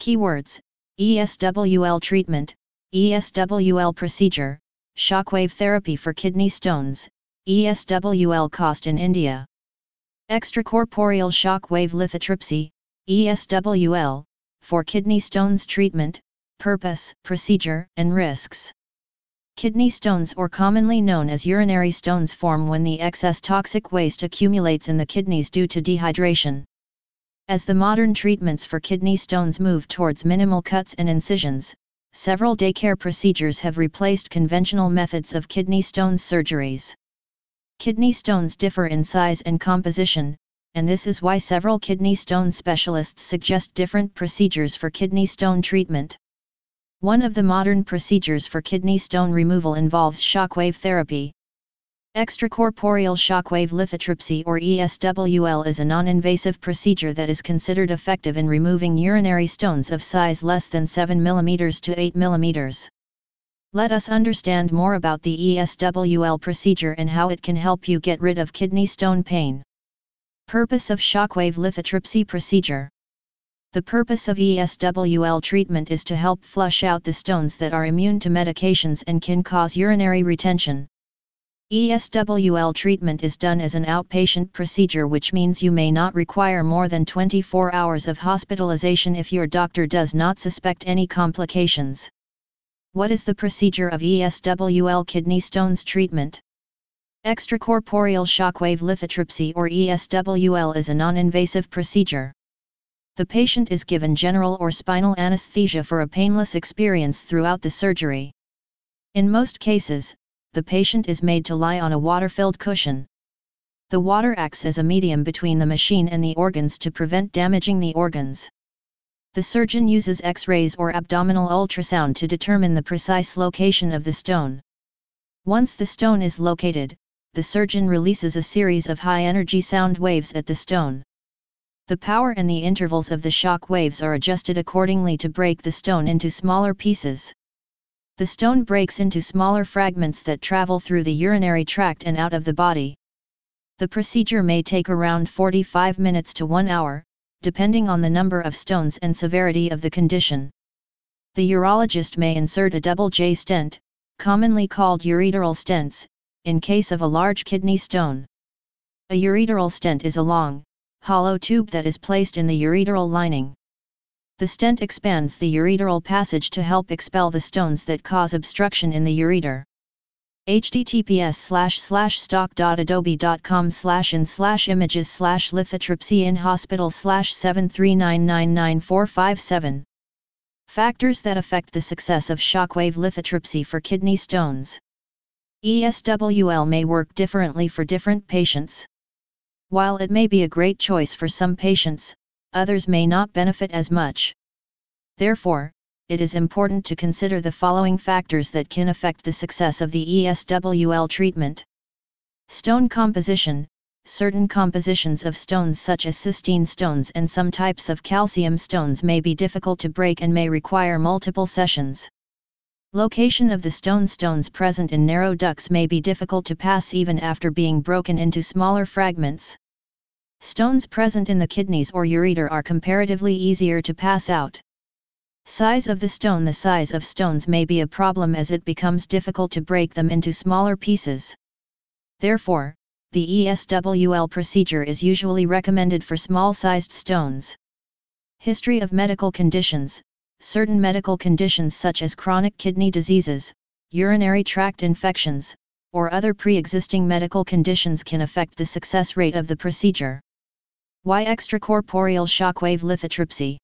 Keywords ESWL treatment, ESWL procedure, shockwave therapy for kidney stones, ESWL cost in India. Extracorporeal shockwave lithotripsy, ESWL, for kidney stones treatment, purpose, procedure, and risks. Kidney stones or commonly known as urinary stones form when the excess toxic waste accumulates in the kidneys due to dehydration. As the modern treatments for kidney stones move towards minimal cuts and incisions, several daycare procedures have replaced conventional methods of kidney stone surgeries. Kidney stones differ in size and composition, and this is why several kidney stone specialists suggest different procedures for kidney stone treatment. One of the modern procedures for kidney stone removal involves shockwave therapy. Extracorporeal shockwave lithotripsy or ESWL is a non-invasive procedure that is considered effective in removing urinary stones of size less than 7 mm to 8 mm. Let us understand more about the ESWL procedure and how it can help you get rid of kidney stone pain. Purpose of shockwave lithotripsy procedure the purpose of ESWL treatment is to help flush out the stones that are immune to medications and can cause urinary retention. ESWL treatment is done as an outpatient procedure which means you may not require more than 24 hours of hospitalization if your doctor does not suspect any complications. What is the procedure of ESWL kidney stones treatment? Extracorporeal shockwave lithotripsy or ESWL is a non-invasive procedure the patient is given general or spinal anesthesia for a painless experience throughout the surgery. In most cases, the patient is made to lie on a water-filled cushion. The water acts as a medium between the machine and the organs to prevent damaging the organs. The surgeon uses X-rays or abdominal ultrasound to determine the precise location of the stone. Once the stone is located, the surgeon releases a series of high-energy sound waves at the stone. The power and the intervals of the shock waves are adjusted accordingly to break the stone into smaller pieces. The stone breaks into smaller fragments that travel through the urinary tract and out of the body. The procedure may take around 45 minutes to 1 hour, depending on the number of stones and severity of the condition. The urologist may insert a double J stent, commonly called ureteral stents, in case of a large kidney stone. A ureteral stent is a long, hollow tube that is placed in the ureteral lining. The stent expands the ureteral passage to help expel the stones that cause obstruction in the ureter. https slash slash stock.adobe.com slash in slash images slash lithotripsy in hospital slash 739999457 Factors that affect the success of shockwave lithotripsy for kidney stones. ESWL may work differently for different patients. While it may be a great choice for some patients, others may not benefit as much. Therefore, it is important to consider the following factors that can affect the success of the ESWL treatment. Stone composition Certain compositions of stones such as cystine stones and some types of calcium stones may be difficult to break and may require multiple sessions. Location of the stone stones present in narrow ducts may be difficult to pass even after being broken into smaller fragments. Stones present in the kidneys or ureter are comparatively easier to pass out. Size of the stone The size of stones may be a problem as it becomes difficult to break them into smaller pieces. Therefore, the ESWL procedure is usually recommended for small-sized stones. History of medical conditions certain medical conditions such as chronic kidney diseases, urinary tract infections, or other pre-existing medical conditions can affect the success rate of the procedure. Why extracorporeal shockwave lithotripsy?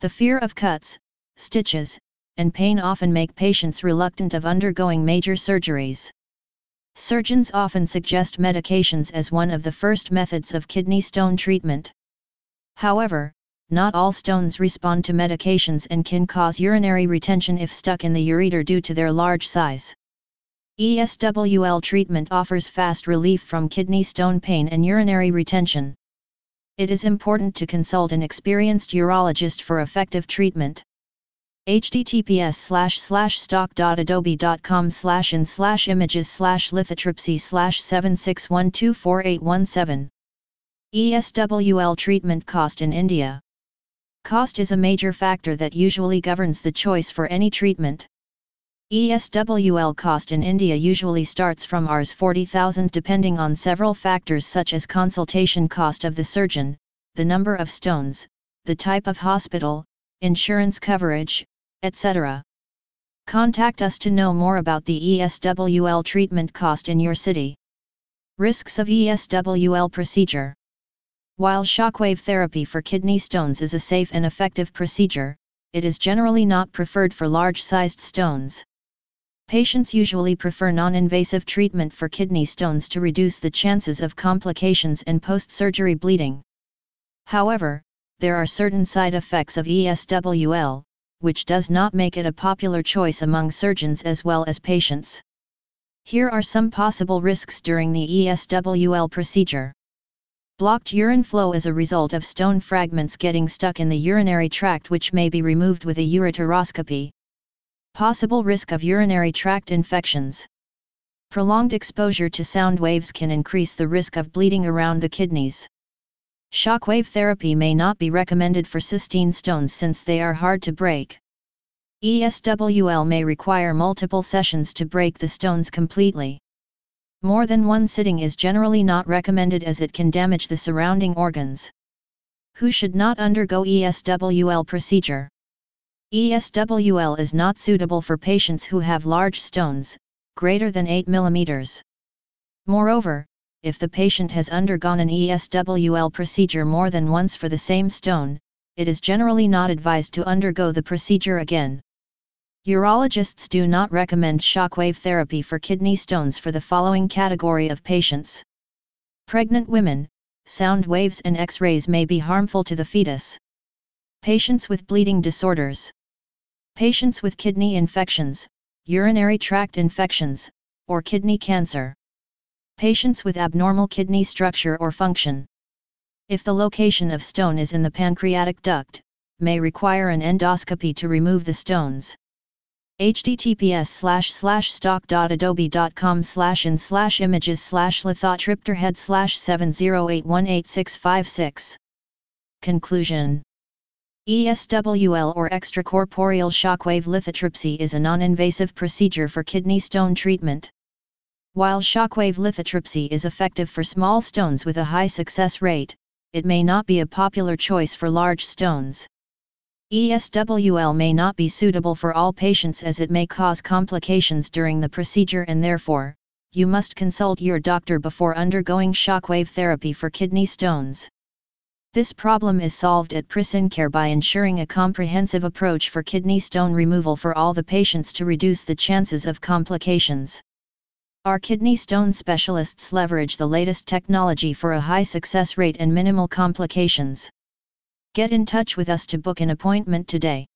The fear of cuts, stitches, and pain often make patients reluctant of undergoing major surgeries. Surgeons often suggest medications as one of the first methods of kidney stone treatment. However, not all stones respond to medications and can cause urinary retention if stuck in the ureter due to their large size. ESWL treatment offers fast relief from kidney stone pain and urinary retention. It is important to consult an experienced urologist for effective treatment. https slash slash stock.adobe.com slash in slash images slash lithotripsy slash 76124817 ESWL treatment cost in India Cost is a major factor that usually governs the choice for any treatment. ESWL cost in India usually starts from Rs 40,000 depending on several factors such as consultation cost of the surgeon, the number of stones, the type of hospital, insurance coverage, etc. Contact us to know more about the ESWL treatment cost in your city. Risks of ESWL procedure While shockwave therapy for kidney stones is a safe and effective procedure, it is generally not preferred for large-sized stones. Patients usually prefer non-invasive treatment for kidney stones to reduce the chances of complications and post-surgery bleeding. However, there are certain side effects of ESWL, which does not make it a popular choice among surgeons as well as patients. Here are some possible risks during the ESWL procedure. Blocked urine flow as a result of stone fragments getting stuck in the urinary tract which may be removed with a ureteroscopy. Possible risk of urinary tract infections. Prolonged exposure to sound waves can increase the risk of bleeding around the kidneys. Shockwave therapy may not be recommended for cystine stones since they are hard to break. ESWL may require multiple sessions to break the stones completely. More than one sitting is generally not recommended as it can damage the surrounding organs. Who should not undergo ESWL procedure? ESWL is not suitable for patients who have large stones, greater than 8 mm. Moreover, if the patient has undergone an ESWL procedure more than once for the same stone, it is generally not advised to undergo the procedure again. Urologists do not recommend shockwave therapy for kidney stones for the following category of patients. Pregnant women, sound waves and X-rays may be harmful to the fetus. Patients with bleeding disorders. Patients with kidney infections, urinary tract infections, or kidney cancer. Patients with abnormal kidney structure or function. If the location of stone is in the pancreatic duct, may require an endoscopy to remove the stones. https slash slash stock.adobe.com slash in slash images slash lithotripterhead slash 7081866. Conclusion ESWL or extracorporeal shockwave lithotripsy is a non-invasive procedure for kidney stone treatment. While shockwave lithotripsy is effective for small stones with a high success rate, it may not be a popular choice for large stones. ESWL may not be suitable for all patients as it may cause complications during the procedure and therefore, you must consult your doctor before undergoing shockwave therapy for kidney stones. This problem is solved at Pristyn Care by ensuring a comprehensive approach for kidney stone removal for all the patients to reduce the chances of complications. Our kidney stone specialists leverage the latest technology for a high success rate and minimal complications. Get in touch with us to book an appointment today.